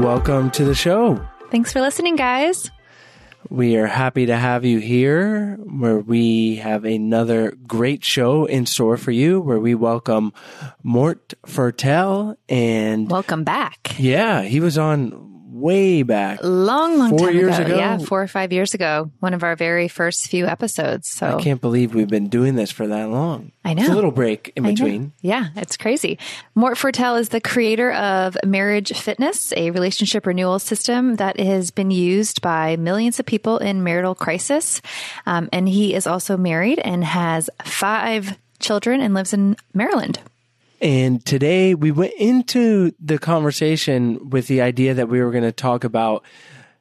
Welcome to the show. Thanks for listening, guys. We are happy to have you here where we have another great show in store for you where we welcome Mort Fertel and Welcome back. yeah, he was on way back. Long, long Four time years ago. ago? Yeah, four or five years ago. One of our very first few episodes. So I can't believe we've been doing this for that long. I know. It's a little break in between. Yeah, it's crazy. Mort Fertel is the creator of Marriage Fitness, a relationship renewal system that has been used by millions of people in marital crisis. Um, and he is also married and has five children and lives in Maryland. And today we went into the conversation with the idea that we were going to talk about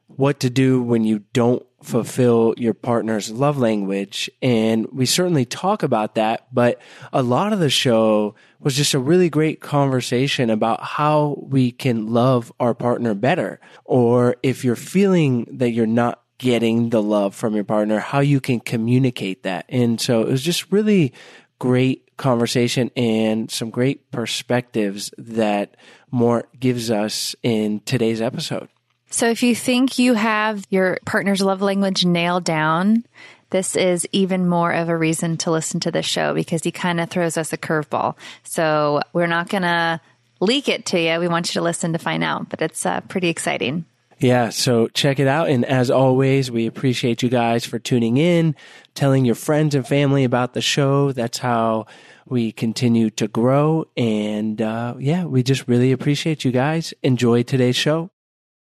what to do when you don't fulfill your partner's love language. And we certainly talk about that, but a lot of the show was just a really great conversation about how we can love our partner better. Or if you're feeling that you're not getting the love from your partner, how you can communicate that. And so it was just really great conversation and some great perspectives that Mort gives us in today's episode. So if you think you have your partner's love language nailed down, this is even more of a reason to listen to this show because he kind of throws us a curveball. So we're not going to leak it to you. We want you to listen to find out, but it's uh, pretty exciting. Yeah, so check it out. And as always, we appreciate you guys for tuning in, telling your friends and family about the show. That's how we continue to grow. And uh, yeah, we just really appreciate you guys. Enjoy today's show.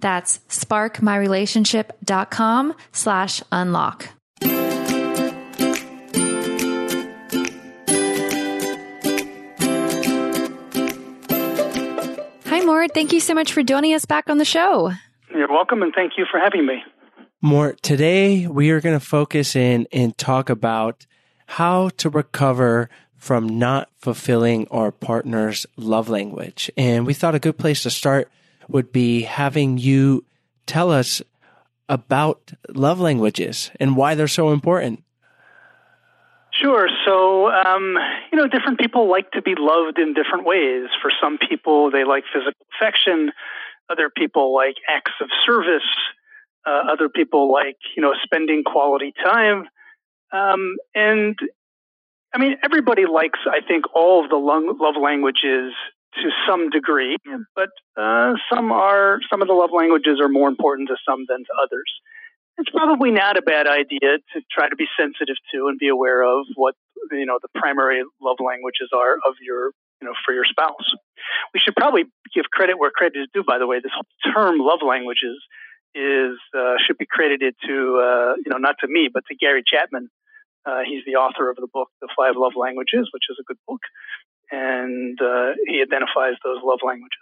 That's sparkmyrelationship.com slash unlock. Hi, Mort. Thank you so much for joining us back on the show. You're welcome, and thank you for having me. Mort, today we are going to focus in and talk about how to recover from not fulfilling our partner's love language. And we thought a good place to start would be having you tell us about love languages and why they're so important. Sure. So, um, you know, different people like to be loved in different ways. For some people, they like physical affection. Other people like acts of service. Uh, other people like, you know, spending quality time. Um, and I mean, everybody likes, I think, all of the love languages to some degree, but uh, some are some of the love languages are more important to some than to others. It's probably not a bad idea to try to be sensitive to and be aware of what you know the primary love languages are of your you know for your spouse. We should probably give credit where credit is due. By the way, this whole term love languages is uh, should be credited to uh, you know not to me but to Gary Chapman. Uh, he's the author of the book The Five Love Languages, which is a good book and uh, he identifies those love languages.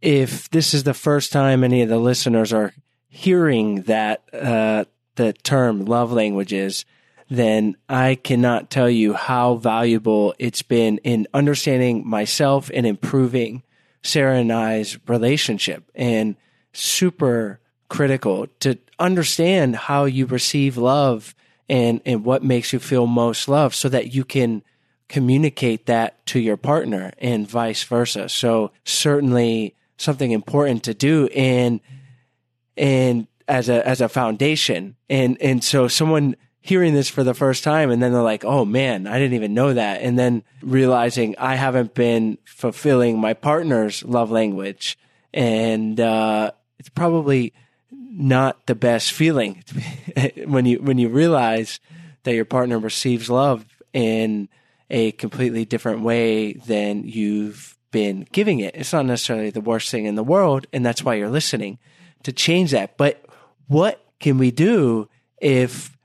If this is the first time any of the listeners are hearing that uh, the term love languages, then I cannot tell you how valuable it's been in understanding myself and improving Sarah and I's relationship, and super critical to understand how you receive love and and what makes you feel most loved, so that you can communicate that to your partner and vice versa. So certainly something important to do and and as a as a foundation. And and so someone hearing this for the first time and then they're like, "Oh man, I didn't even know that." And then realizing I haven't been fulfilling my partner's love language and uh, it's probably not the best feeling when you when you realize that your partner receives love and a completely different way than you've been giving it. It's not necessarily the worst thing in the world, and that's why you're listening to change that. But what can we do if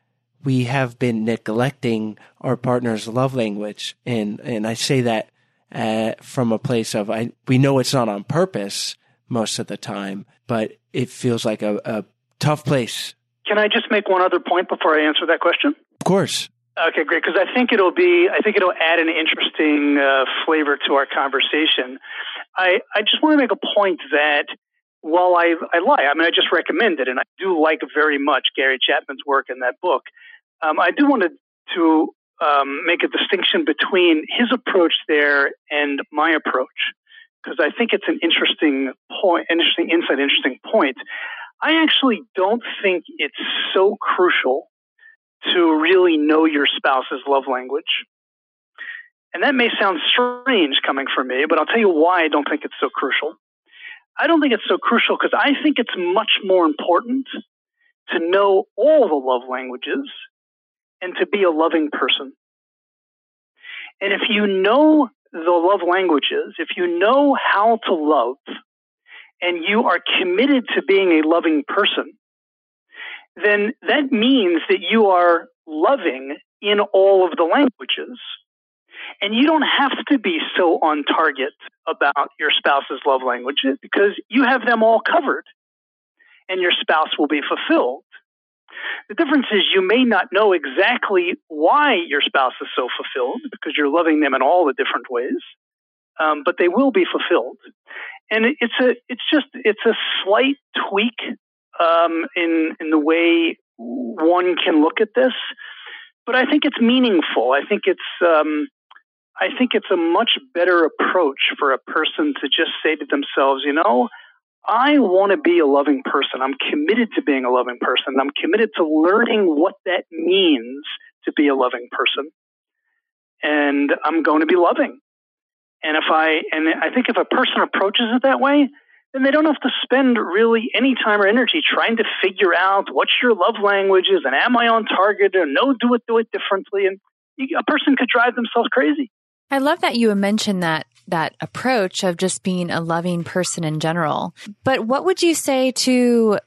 we have been neglecting our partner's love language? And and I say that uh, from a place of I we know it's not on purpose most of the time, but it feels like a, a tough place. Can I just make one other point before I answer that question? Of course. Okay, great. Because I think it'll be, I think it'll add an interesting uh, flavor to our conversation. I, I just want to make a point that while I, I lie, I mean, I just recommend it, and I do like very much Gary Chapman's work in that book. Um, I do want to, to um, make a distinction between his approach there and my approach, because I think it's an interesting point, interesting insight, interesting point. I actually don't think it's so crucial to really know your spouse's love language. And that may sound strange coming from me, but I'll tell you why I don't think it's so crucial. I don't think it's so crucial because I think it's much more important to know all the love languages and to be a loving person. And if you know the love languages, if you know how to love, and you are committed to being a loving person, then that means that you are loving in all of the languages. And you don't have to be so on target about your spouse's love languages because you have them all covered and your spouse will be fulfilled. The difference is you may not know exactly why your spouse is so fulfilled because you're loving them in all the different ways, um, but they will be fulfilled. And it's a, it's just, it's a slight tweak um, in in the way one can look at this, but I think it's meaningful. I think it's um, I think it's a much better approach for a person to just say to themselves, you know, I want to be a loving person. I'm committed to being a loving person. I'm committed to learning what that means to be a loving person. And I'm going to be loving. And if I, and I think if a person approaches it that way, then they don't have to spend really any time or energy trying to figure out what's your love language is and am I on target or no, do it, do it differently. And a person could drive themselves crazy. I love that you mentioned that that approach of just being a loving person in general. But what would you say to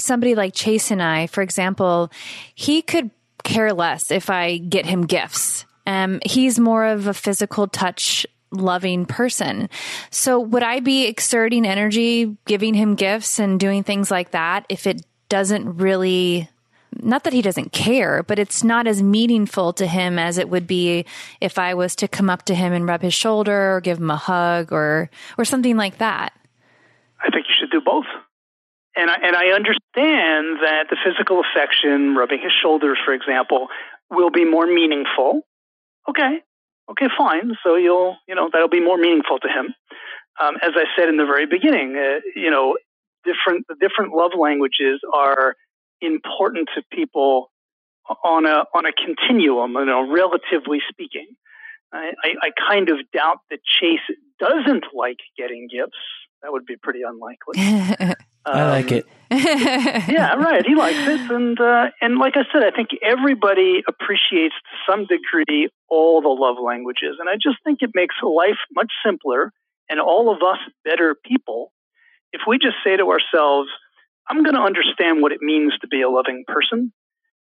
somebody like Chase and I, for example, he could care less if I get him gifts. Um, he's more of a physical touch loving person. So would I be exerting energy, giving him gifts and doing things like that if it doesn't really not that he doesn't care, but it's not as meaningful to him as it would be if I was to come up to him and rub his shoulder or give him a hug or or something like that. I think you should do both. And I, and I understand that the physical affection, rubbing his shoulders, for example, will be more meaningful. Okay, okay, fine. So you'll, you know, that'll be more meaningful to him. Um, as I said in the very beginning, uh, you know, different different love languages are important to people on a on a continuum, you know, relatively speaking. I, I, I kind of doubt that Chase doesn't like getting gifts. That would be pretty unlikely. I like it. yeah, right. He likes it, and uh, and like I said, I think everybody appreciates to some degree all the love languages, and I just think it makes life much simpler and all of us better people if we just say to ourselves, "I'm going to understand what it means to be a loving person,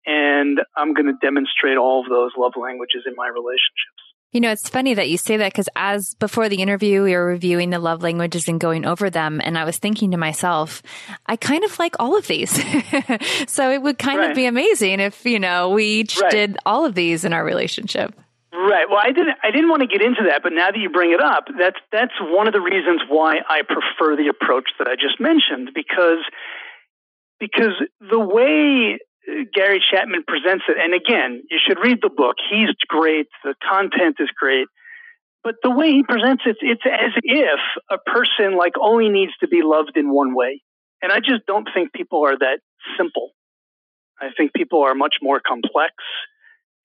and I'm going to demonstrate all of those love languages in my relationships." You know, it's funny that you say that because as before the interview, we were reviewing the love languages and going over them. And I was thinking to myself, I kind of like all of these. so it would kind right. of be amazing if, you know, we each right. did all of these in our relationship. Right. Well, I didn't. I didn't want to get into that, but now that you bring it up, that's that's one of the reasons why I prefer the approach that I just mentioned because because the way Gary Chapman presents it. And again, you should read the book. He's great. The content is great. But the way he presents it, it's as if a person like only needs to be loved in one way. And I just don't think people are that simple. I think people are much more complex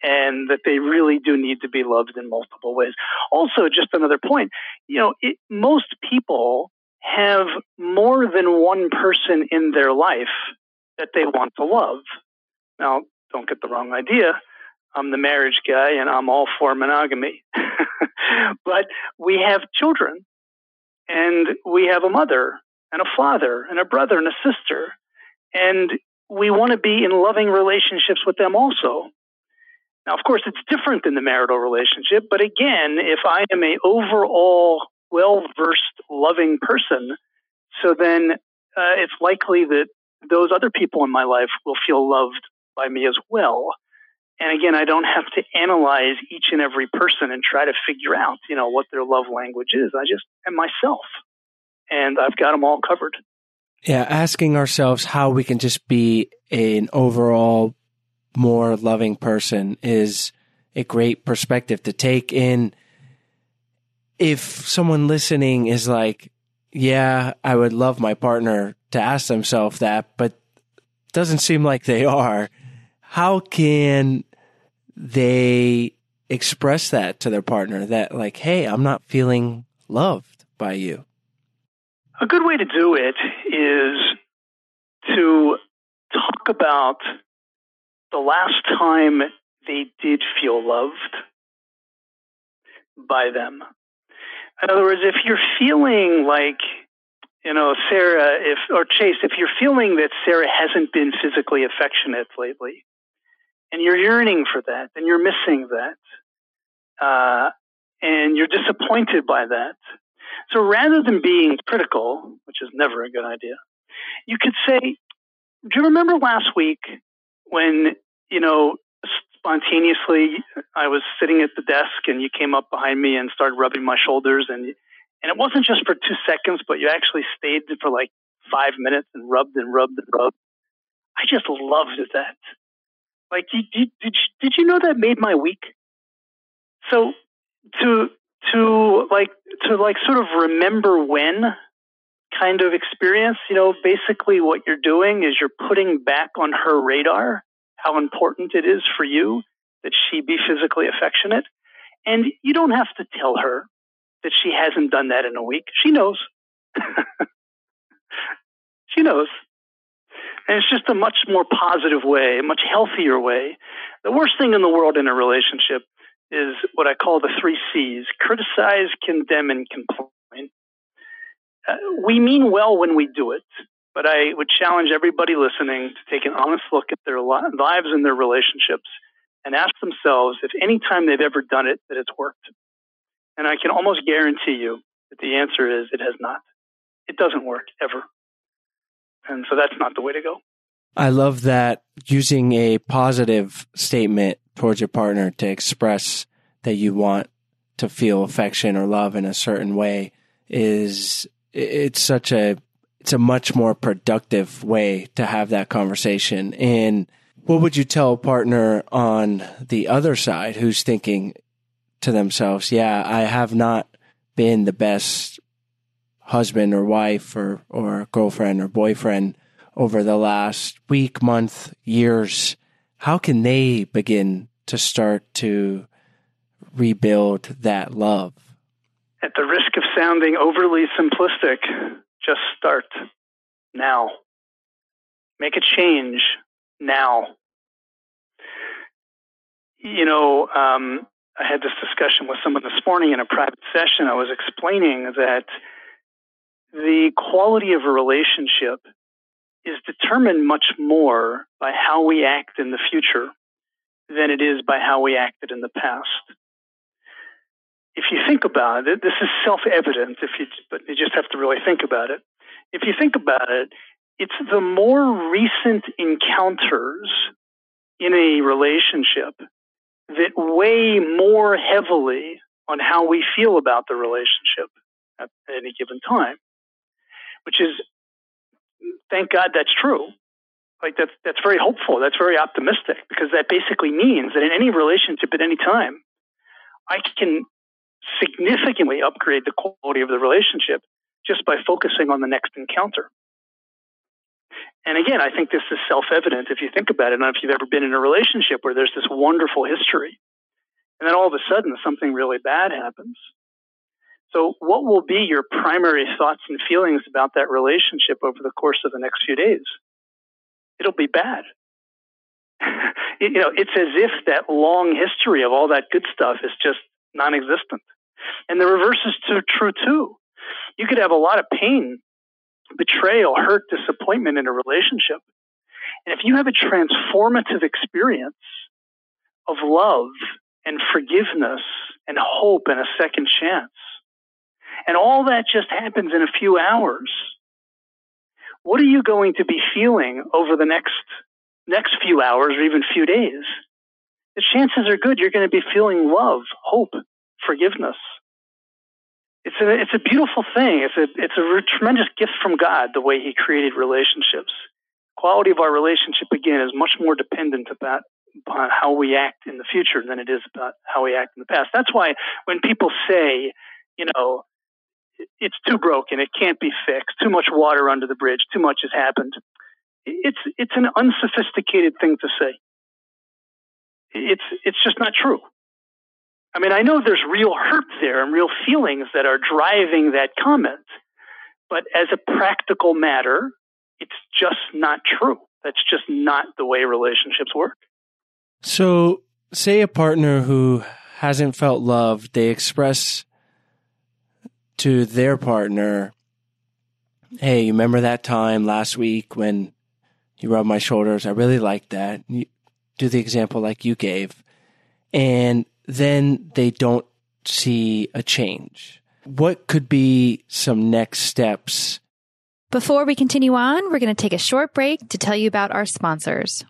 and that they really do need to be loved in multiple ways. Also, just another point, you know, it, most people have more than one person in their life that they want to love. Now, don't get the wrong idea. I'm the marriage guy and I'm all for monogamy. but we have children and we have a mother and a father and a brother and a sister. And we want to be in loving relationships with them also. Now, of course, it's different than the marital relationship, but again, if I am a overall well versed, loving person, so then uh, it's likely that those other people in my life will feel loved by me as well. And again, I don't have to analyze each and every person and try to figure out, you know, what their love language is. I just am myself, and I've got them all covered. Yeah, asking ourselves how we can just be an overall more loving person is a great perspective to take in. If someone listening is like, yeah, I would love my partner to ask themselves that, but doesn't seem like they are how can they express that to their partner that like hey i'm not feeling loved by you? A good way to do it is to talk about the last time they did feel loved by them. In other words if you're feeling like you know sarah if or chase if you're feeling that sarah hasn't been physically affectionate lately and you're yearning for that and you're missing that, uh, and you're disappointed by that. So rather than being critical, which is never a good idea, you could say, Do you remember last week when, you know, spontaneously I was sitting at the desk and you came up behind me and started rubbing my shoulders and and it wasn't just for two seconds, but you actually stayed for like five minutes and rubbed and rubbed and rubbed. I just loved that. Like, did, did, did, did you know that made my week? So to to like to like sort of remember when kind of experience, you know, basically what you're doing is you're putting back on her radar how important it is for you that she be physically affectionate. And you don't have to tell her that she hasn't done that in a week. She knows. she knows. And it's just a much more positive way, a much healthier way. The worst thing in the world in a relationship is what I call the three C's criticize, condemn, and complain. Uh, we mean well when we do it, but I would challenge everybody listening to take an honest look at their lives and their relationships and ask themselves if any time they've ever done it that it's worked. And I can almost guarantee you that the answer is it has not. It doesn't work ever. And so that's not the way to go. I love that using a positive statement towards your partner to express that you want to feel affection or love in a certain way is it's such a it's a much more productive way to have that conversation and what would you tell a partner on the other side who's thinking to themselves yeah i have not been the best husband or wife or or girlfriend or boyfriend over the last week month years how can they begin to start to rebuild that love? At the risk of sounding overly simplistic, just start now. Make a change now. You know, um, I had this discussion with someone this morning in a private session. I was explaining that the quality of a relationship is determined much more by how we act in the future than it is by how we acted in the past. If you think about it, this is self-evident. If you, but you just have to really think about it. If you think about it, it's the more recent encounters in a relationship that weigh more heavily on how we feel about the relationship at any given time, which is, thank God that's true like that's that's very hopeful. That's very optimistic because that basically means that in any relationship at any time, I can significantly upgrade the quality of the relationship just by focusing on the next encounter. And again, I think this is self-evident if you think about it. Don't know if you've ever been in a relationship where there's this wonderful history, and then all of a sudden something really bad happens. So, what will be your primary thoughts and feelings about that relationship over the course of the next few days? it'll be bad. you know, it's as if that long history of all that good stuff is just non-existent. And the reverse is true too. You could have a lot of pain, betrayal, hurt, disappointment in a relationship. And if you have a transformative experience of love and forgiveness and hope and a second chance, and all that just happens in a few hours, what are you going to be feeling over the next next few hours or even few days? The chances are good you're going to be feeling love, hope, forgiveness. It's a it's a beautiful thing. It's a it's a tremendous gift from God the way He created relationships. Quality of our relationship again is much more dependent about upon how we act in the future than it is about how we act in the past. That's why when people say, you know, it's too broken. It can't be fixed. Too much water under the bridge. Too much has happened. It's it's an unsophisticated thing to say. It's it's just not true. I mean, I know there's real hurt there and real feelings that are driving that comment, but as a practical matter, it's just not true. That's just not the way relationships work. So, say a partner who hasn't felt loved, they express to their partner, Hey, you remember that time last week when you rubbed my shoulders? I really liked that. You do the example like you gave. And then they don't see a change. What could be some next steps? Before we continue on, we're going to take a short break to tell you about our sponsors.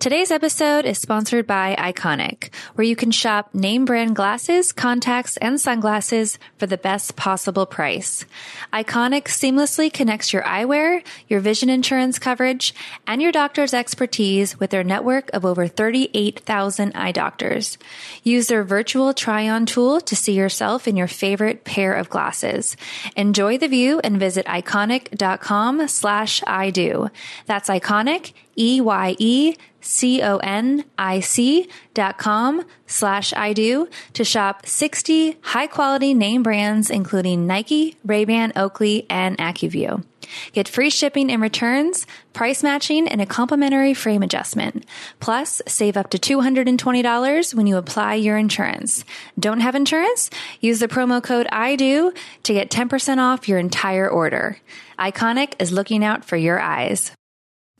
Today's episode is sponsored by Eyeconic, where you can shop name brand glasses, contacts, and sunglasses for the best possible price. Eyeconic seamlessly connects your eyewear, your vision insurance coverage, and your doctor's expertise with their network of over 38,000 eye doctors. Use their virtual try on tool to see yourself in your favorite pair of glasses. Enjoy the view and visit eyeconic.com slash I do. That's eyeconic, E Y E C O N I C dot com slash I do to shop 60 high quality name brands, including Nike, Ray-Ban, Oakley, and AccuView. Get free shipping and returns, price matching, and a complimentary frame adjustment. Plus, save up to $220 when you apply your insurance. Don't have insurance? Use the promo code I do to get 10% off your entire order. Eyeconic is looking out for your eyes.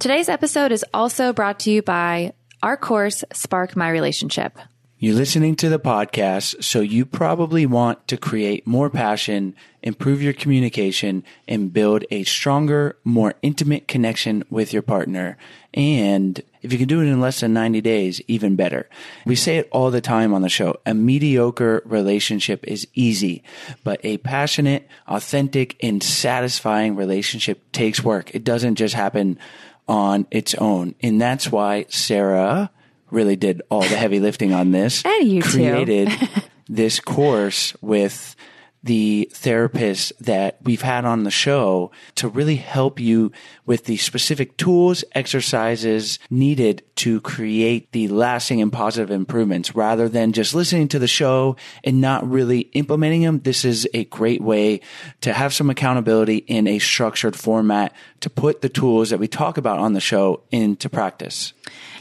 Today's episode is also brought to you by our course, Spark My Relationship. You're listening to the podcast, so you probably want to create more passion, improve your communication, and build a stronger, more intimate connection with your partner. And if you can do it in less than 90 days, even better. We say it all the time on the show. A mediocre relationship is easy, but a passionate, authentic, and satisfying relationship takes work. It doesn't just happen on its own. And that's why Sarah really did all the heavy lifting on this. And you created this course with the therapists that we've had on the show to really help you with the specific tools, exercises needed to create the lasting and positive improvements rather than just listening to the show and not really implementing them. This is a great way to have some accountability in a structured format to put the tools that we talk about on the show into practice.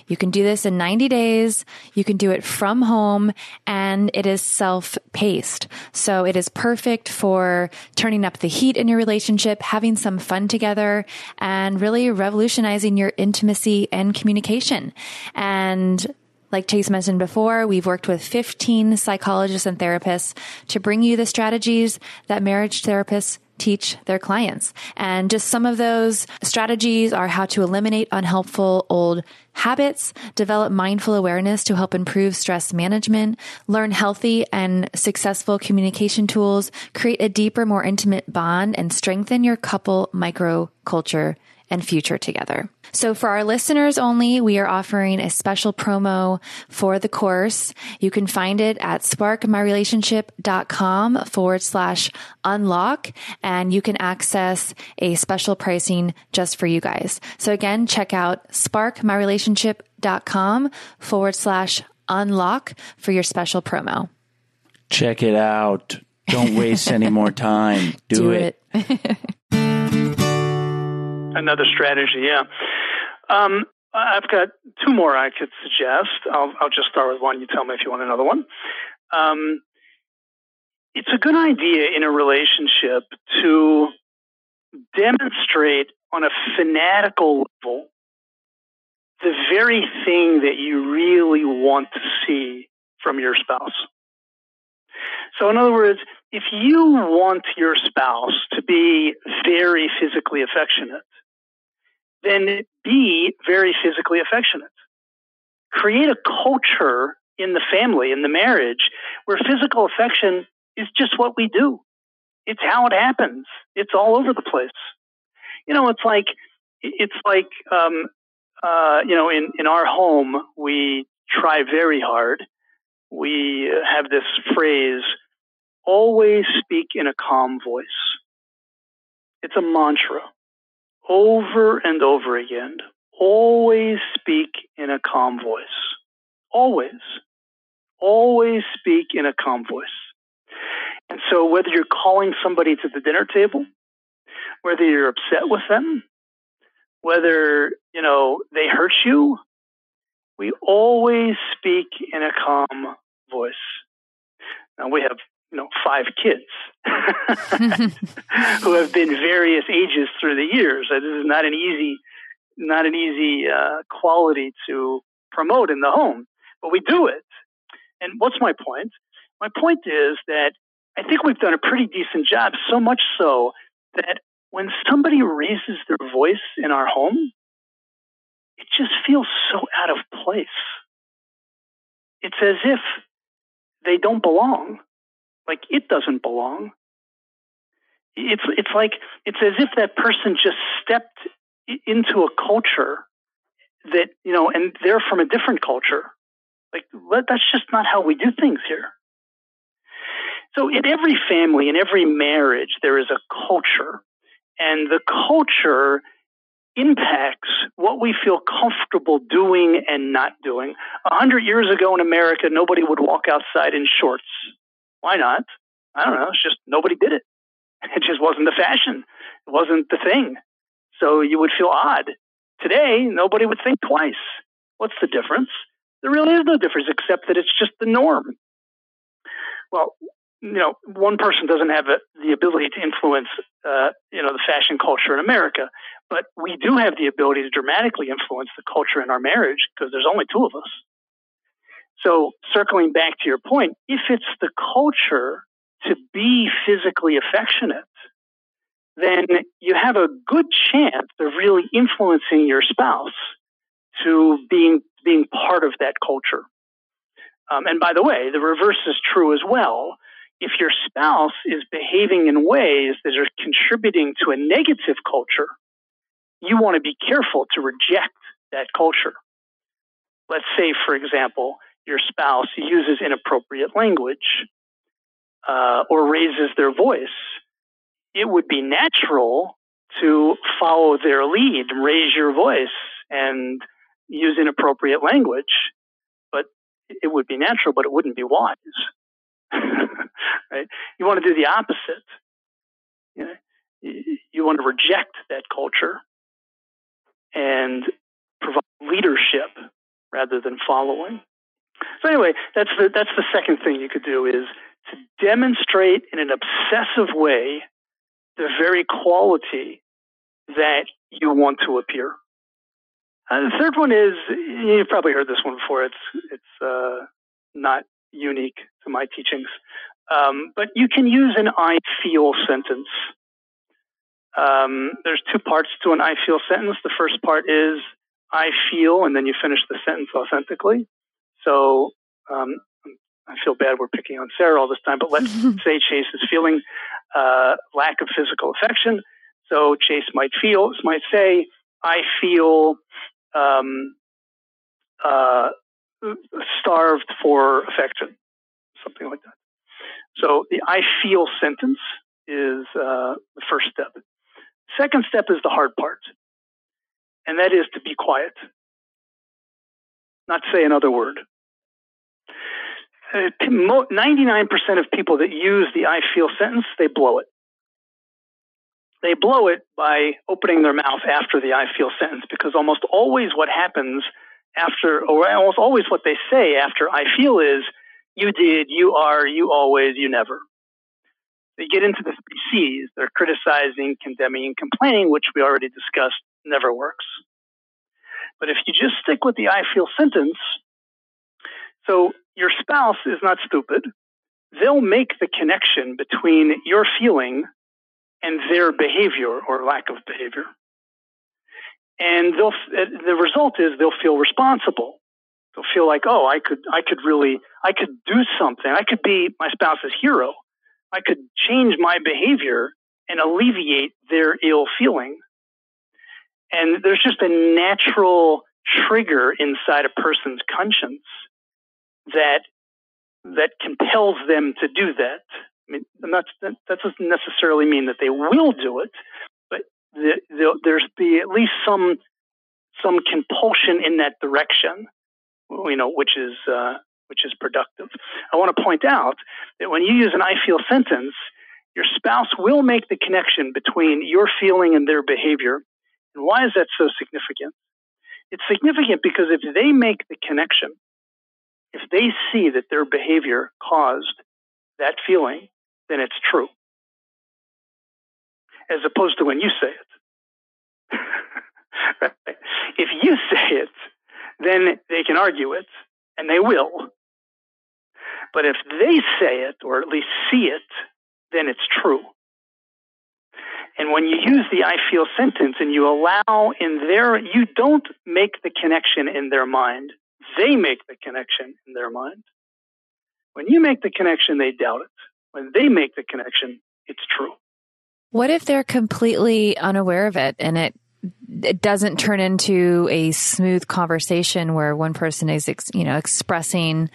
You can do this in 90 days. You can do it from home and it is self paced. So it is perfect for turning up the heat in your relationship, having some fun together and really revolutionizing your intimacy and communication. And like Chase mentioned before, we've worked with 15 psychologists and therapists to bring you the strategies that marriage therapists teach their clients. And just some of those strategies are how to eliminate unhelpful old habits, develop mindful awareness to help improve stress management, learn healthy and successful communication tools, create a deeper, more intimate bond, and strengthen your couple microculture and future together. So for our listeners only, we are offering a special promo for the course. You can find it at sparkmyrelationship.com forward slash unlock and you can access a special pricing just for you guys. So again, check out sparkmyrelationship.com forward slash unlock for your special promo. Check it out. Don't waste any more time. Do, Do it. it. Another strategy, yeah. Um, I've got two more I could suggest. I'll, I'll just start with one. You tell me if you want another one. Um, it's a good idea in a relationship to demonstrate on a fanatical level the very thing that you really want to see from your spouse. So, in other words, if you want your spouse to be very physically affectionate, then be very physically affectionate. Create a culture in the family, in the marriage, where physical affection is just what we do. It's how it happens. It's all over the place. You know, it's like, it's like, um, uh, you know, in, in our home, we try very hard. We have this phrase, always speak in a calm voice. It's a mantra over and over again. Always speak in a calm voice. Always. Always speak in a calm voice. And so whether you're calling somebody to the dinner table, whether you're upset with them, whether, you know, they hurt you, we always speak in a calm voice. Now we have you know five kids who have been various ages through the years. This is not an easy, not an easy uh, quality to promote in the home, but we do it. And what's my point? my point is that I think we've done a pretty decent job, so much so that when somebody raises their voice in our home, it just feels so out of place. It's as if they don't belong, like it doesn't belong. It's it's like it's as if that person just stepped into a culture that you know, and they're from a different culture. Like that's just not how we do things here. So in every family, in every marriage, there is a culture, and the culture impacts what we feel comfortable doing and not doing. A hundred years ago in America, nobody would walk outside in shorts. Why not? I don't know. It's just nobody did it. It just wasn't the fashion. It wasn't the thing. So you would feel odd. Today, nobody would think twice. What's the difference? There really is no difference except that it's just the norm. Well, you know, one person doesn't have a, the ability to influence, uh, you know, the fashion culture in America, but we do have the ability to dramatically influence the culture in our marriage because there's only two of us. So, circling back to your point, if it's the culture to be physically affectionate, then you have a good chance of really influencing your spouse to being being part of that culture. Um, and by the way, the reverse is true as well. If your spouse is behaving in ways that are contributing to a negative culture, you want to be careful to reject that culture. Let's say, for example, your spouse uses inappropriate language uh, or raises their voice. It would be natural to follow their lead, raise your voice, and use inappropriate language. But it would be natural, but it wouldn't be wise. right? You want to do the opposite. You, know, you want to reject that culture and provide leadership rather than following. So anyway, that's the that's the second thing you could do is to demonstrate in an obsessive way the very quality that you want to appear. Uh, the third one is you've probably heard this one before. It's it's uh, not unique to my teachings, um, but you can use an "I feel" sentence. Um, there's two parts to an I feel sentence. The first part is I feel, and then you finish the sentence authentically. So um, I feel bad we're picking on Sarah all this time, but let's say Chase is feeling uh, lack of physical affection. So Chase might feel, might say, I feel um, uh, starved for affection, something like that. So the I feel sentence is uh, the first step. Second step is the hard part, and that is to be quiet, not say another word. 99% uh, of people that use the I feel sentence, they blow it. They blow it by opening their mouth after the I feel sentence because almost always what happens after, or almost always what they say after I feel is, you did, you are, you always, you never they get into the three C's. They're criticizing, condemning, and complaining, which we already discussed never works. But if you just stick with the I feel sentence, so your spouse is not stupid. They'll make the connection between your feeling and their behavior or lack of behavior. And they'll, the result is they'll feel responsible. They'll feel like, oh, I could, I could really, I could do something. I could be my spouse's hero. I could change my behavior and alleviate their ill feeling. And there's just a natural trigger inside a person's conscience that that compels them to do that. I mean, that, that doesn't necessarily mean that they will do it, but the, the, there's be at least some some compulsion in that direction, you know, which is uh, which is productive. I want to point out that when you use an I feel sentence, your spouse will make the connection between your feeling and their behavior. And why is that so significant? It's significant because if they make the connection, if they see that their behavior caused that feeling, then it's true. As opposed to when you say it. right? If you say it, then they can argue it, and they will. But if they say it, or at least see it, then it's true. And when you use the I feel sentence and you allow in their, you don't make the connection in their mind. They make the connection in their mind. When you make the connection, they doubt it. When they make the connection, it's true. What if they're completely unaware of it and it it doesn't turn into a smooth conversation where one person is ex, you know expressing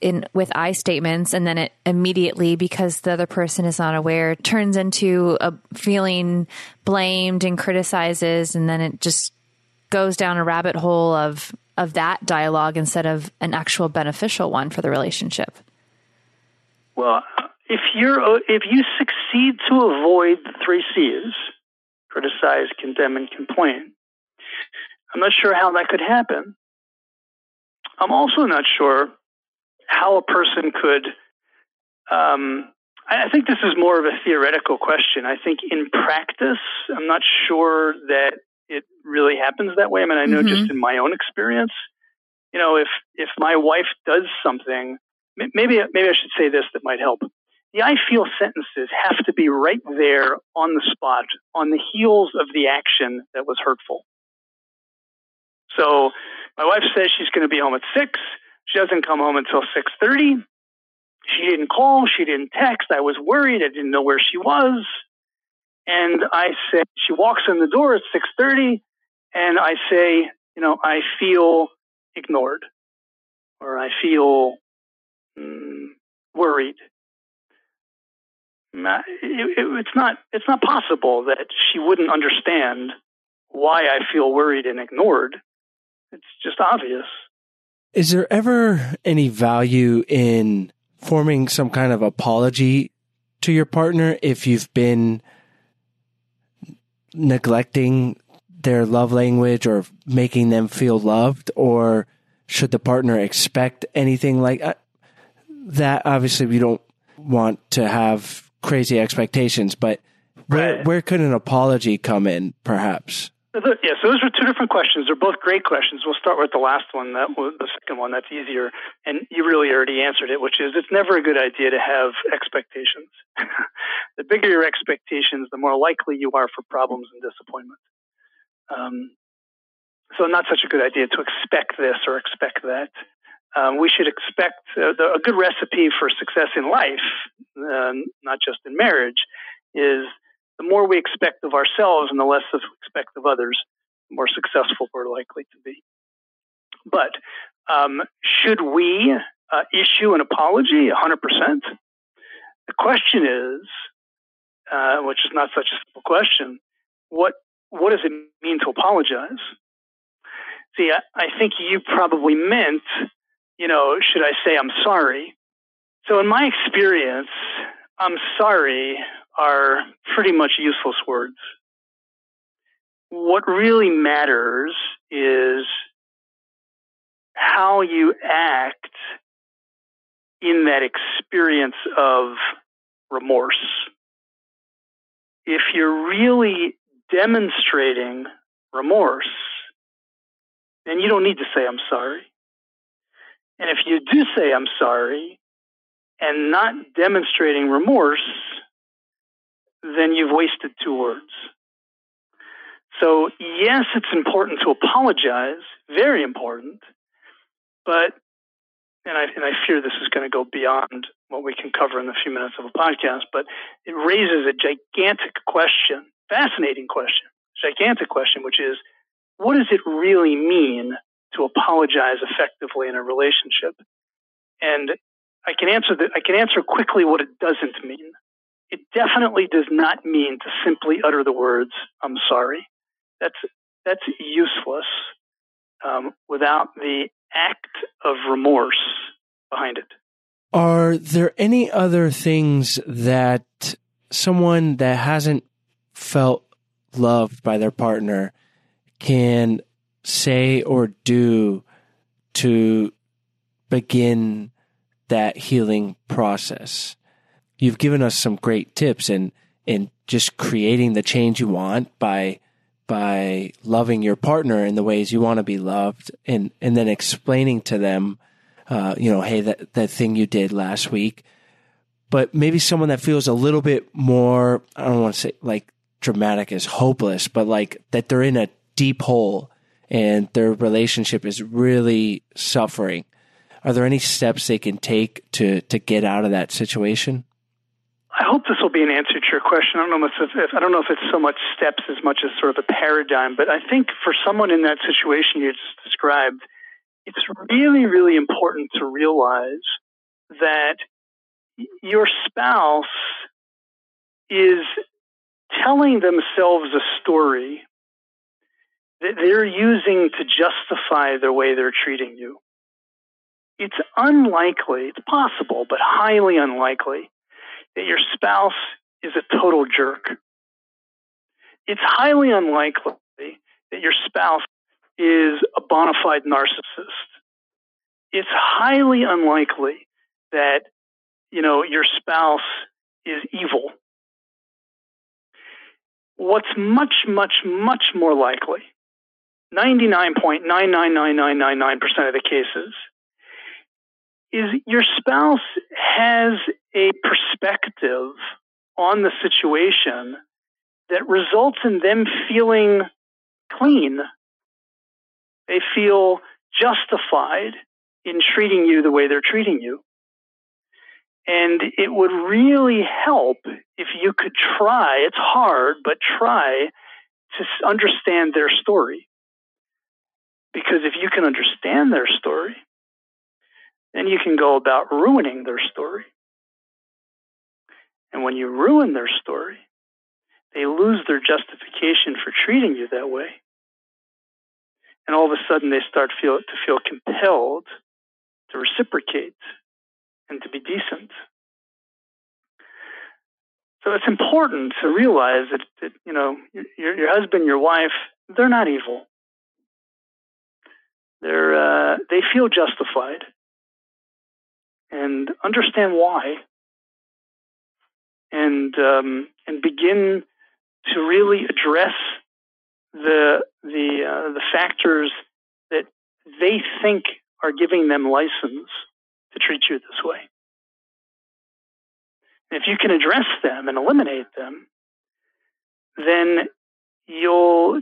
in with I statements and then it immediately because the other person is not aware turns into a feeling blamed and criticizes and then it just goes down a rabbit hole of of that dialogue instead of an actual beneficial one for the relationship. Well, if you're if you succeed to avoid the three C's, criticize, condemn, and complain, I'm not sure how that could happen. I'm also not sure how a person could. Um, I think this is more of a theoretical question. I think in practice, I'm not sure that it really happens that way. I mean, I know Mhm. just in my own experience, you know, if if my wife does something, maybe maybe I should say this that might help. The I feel sentences have to be right there on the spot, on the heels of the action that was hurtful. So, my wife says she's going to be home at six. She doesn't come home until six thirty. She didn't call. She didn't text. I was worried. I didn't know where she was. And I say, she walks in the door at 6:30, and I say, you know, I feel ignored, or I feel mm, worried. It- it- It's not. It's not possible that she wouldn't understand why I feel worried and ignored. It's just obvious. Is there ever any value in forming some kind of apology to your partner if you've been neglecting their love language or making them feel loved? Or should the partner expect anything like uh, that? Obviously, we don't want to have crazy expectations, but where, where could an apology come in, perhaps? Yeah, so those are two different questions. They're both great questions. We'll start with the last one, that was the second one. That's easier, and you really already answered it, which is it's never a good idea to have expectations. the bigger your expectations, the more likely you are for problems and disappointment. Um, so, not such a good idea to expect this or expect that. Um, we should expect uh, the, a good recipe for success in life, uh, not just in marriage, is more we expect of ourselves and the less we expect of others, the more successful we're likely to be. But um, should we uh, issue an apology 100%? The question is, uh, which is not such a simple question, what what does it mean to apologize? See, I, I think you probably meant, you know, should I say I'm sorry? So in my experience, I'm sorry are pretty much useless words. What really matters is how you act in that experience of remorse. If you're really demonstrating remorse, then you don't need to say, I'm sorry. And if you do say, I'm sorry, and not demonstrating remorse, then you've wasted two words. So, yes, it's important to apologize, very important, but, and I, and I fear this is going to go beyond what we can cover in the few minutes of a podcast, but it raises a gigantic question, fascinating question, gigantic question, which is what does it really mean to apologize effectively in a relationship? And I can answer that. I can answer quickly what it doesn't mean. It definitely does not mean to simply utter the words "I'm sorry." That's that's useless um, without the act of remorse behind it. Are there any other things that someone that hasn't felt loved by their partner can say or do to begin that healing process? You've given us some great tips in in just creating the change you want by by loving your partner in the ways you want to be loved and and then explaining to them uh, you know, hey, that, that thing you did last week. But maybe someone that feels a little bit more, I don't want to say like dramatic as hopeless, but like that they're in a deep hole and their relationship is really suffering. Are there any steps they can take to, to get out of that situation? I hope this will be an answer to your question. I don't know if, if I don't know if it's so much steps as much as sort of a paradigm, but I think for someone in that situation you just described, it's really, really important to realize that your spouse is telling themselves a story that they're using to justify the way they're treating you. It's unlikely, it's possible, but highly unlikely that your spouse is a total jerk. It's highly unlikely that your spouse is a bona fide narcissist. It's highly unlikely that, you know, your spouse is evil. What's much, much, much more likely, 99.999999% of the cases, is your spouse has a perspective on the situation that results in them feeling clean. They feel justified in treating you the way they're treating you. And it would really help if you could try, it's hard, but try to understand their story. Because if you can understand their story, then you can go about ruining their story. And when you ruin their story, they lose their justification for treating you that way. And all of a sudden they start feel, to feel compelled to reciprocate and to be decent. So it's important to realize that, that you know your, your husband, your wife, they're not evil. They're uh, they feel justified, and understand why, and um, and begin to really address the the uh, the factors that they think are giving them license to treat you this way. And if you can address them and eliminate them, then you'll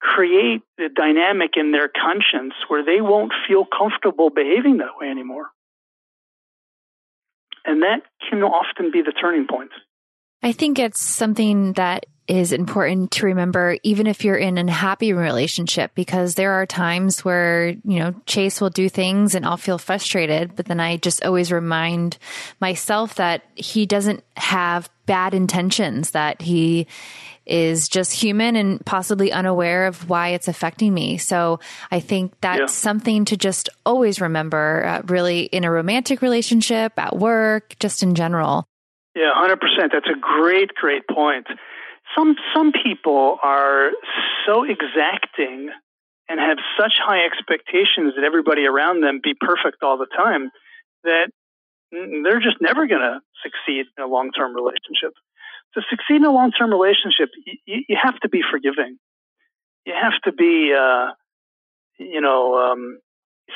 create the dynamic in their conscience where they won't feel comfortable behaving that way anymore. And that can often be the turning point. I think it's something that is important to remember, even if you're in a happy relationship, because there are times where, you know, Chase will do things and I'll feel frustrated, but then I just always remind myself that he doesn't have bad intentions, that he is just human and possibly unaware of why it's affecting me. So I think that's yeah. something to just always remember, uh, really in a romantic relationship, at work, just in general. Yeah, 100%. That's a great, great point some some people are so exacting and have such high expectations that everybody around them be perfect all the time that they're just never going to succeed in a long-term relationship. To succeed in a long-term relationship, you, you have to be forgiving. You have to be, uh, you know, um,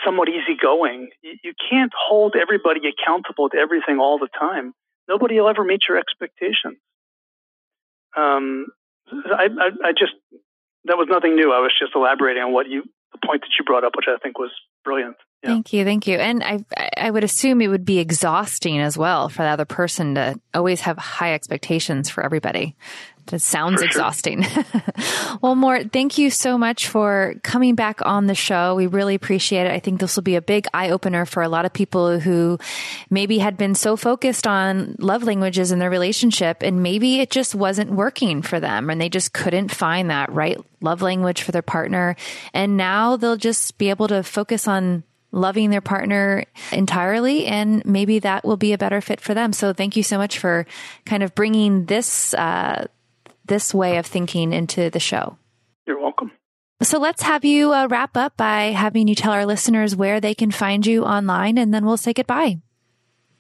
somewhat easygoing. You, you can't hold everybody accountable to everything all the time. Nobody will ever meet your expectations um, I, I, I just that was nothing new. I was just elaborating on what you the point that you brought up, which I think was brilliant. Yeah. Thank you, thank you. And I I would assume it would be exhausting as well for the other person to always have high expectations for everybody. That sounds For exhausting. Sure. well, Mort, thank you so much for coming back on the show. We really appreciate it. I think this will be a big eye opener for a lot of people who maybe had been so focused on love languages in their relationship and maybe it just wasn't working for them and they just couldn't find that right love language for their partner. And now they'll just be able to focus on loving their partner entirely and maybe that will be a better fit for them so thank you so much for kind of bringing this uh, this way of thinking into the show. You're welcome. So let's have you uh, wrap up by having you tell our listeners where they can find you online, and then we'll say goodbye.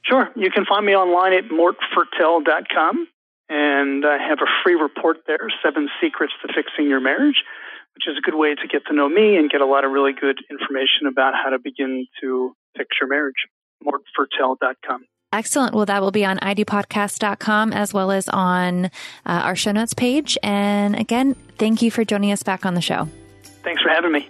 Sure. You can find me online at mortfertel.com, and I have a free report there, Seven Secrets to Fixing Your Marriage, which is a good way to get to know me and get a lot of really good information about how to begin to fix your marriage. MortFertel.com. Excellent. Well, that will be on idpodcast.com as well as on uh, our show notes page. And again, thank you for joining us back on the show. Thanks for having me.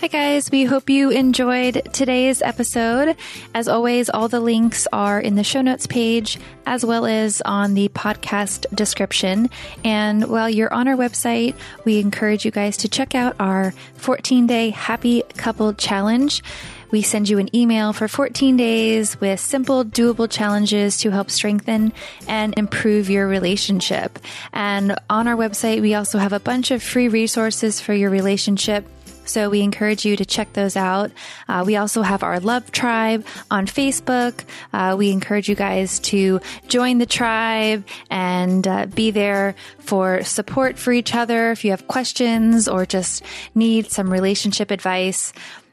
Hi, guys. We hope you enjoyed today's episode. As always, all the links are in the show notes page as well as on the podcast description. And while you're on our website, we encourage you guys to check out our 14 day happy couple challenge. We send you an email for 14 days with simple, doable challenges to help strengthen and improve your relationship. And on our website, we also have a bunch of free resources for your relationship. So we encourage you to check those out. Uh, we also have our Love Tribe on Facebook. Uh, we encourage you guys to join the tribe and uh, be there for support for each other. If you have questions or just need some relationship advice,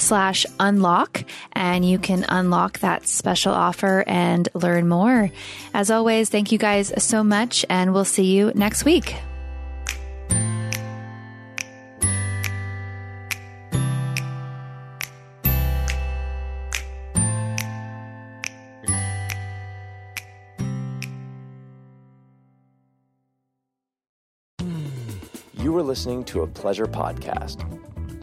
slash unlock and you can unlock that special offer and learn more. As always, thank you guys so much and we'll see you next week. You were listening to a pleasure podcast.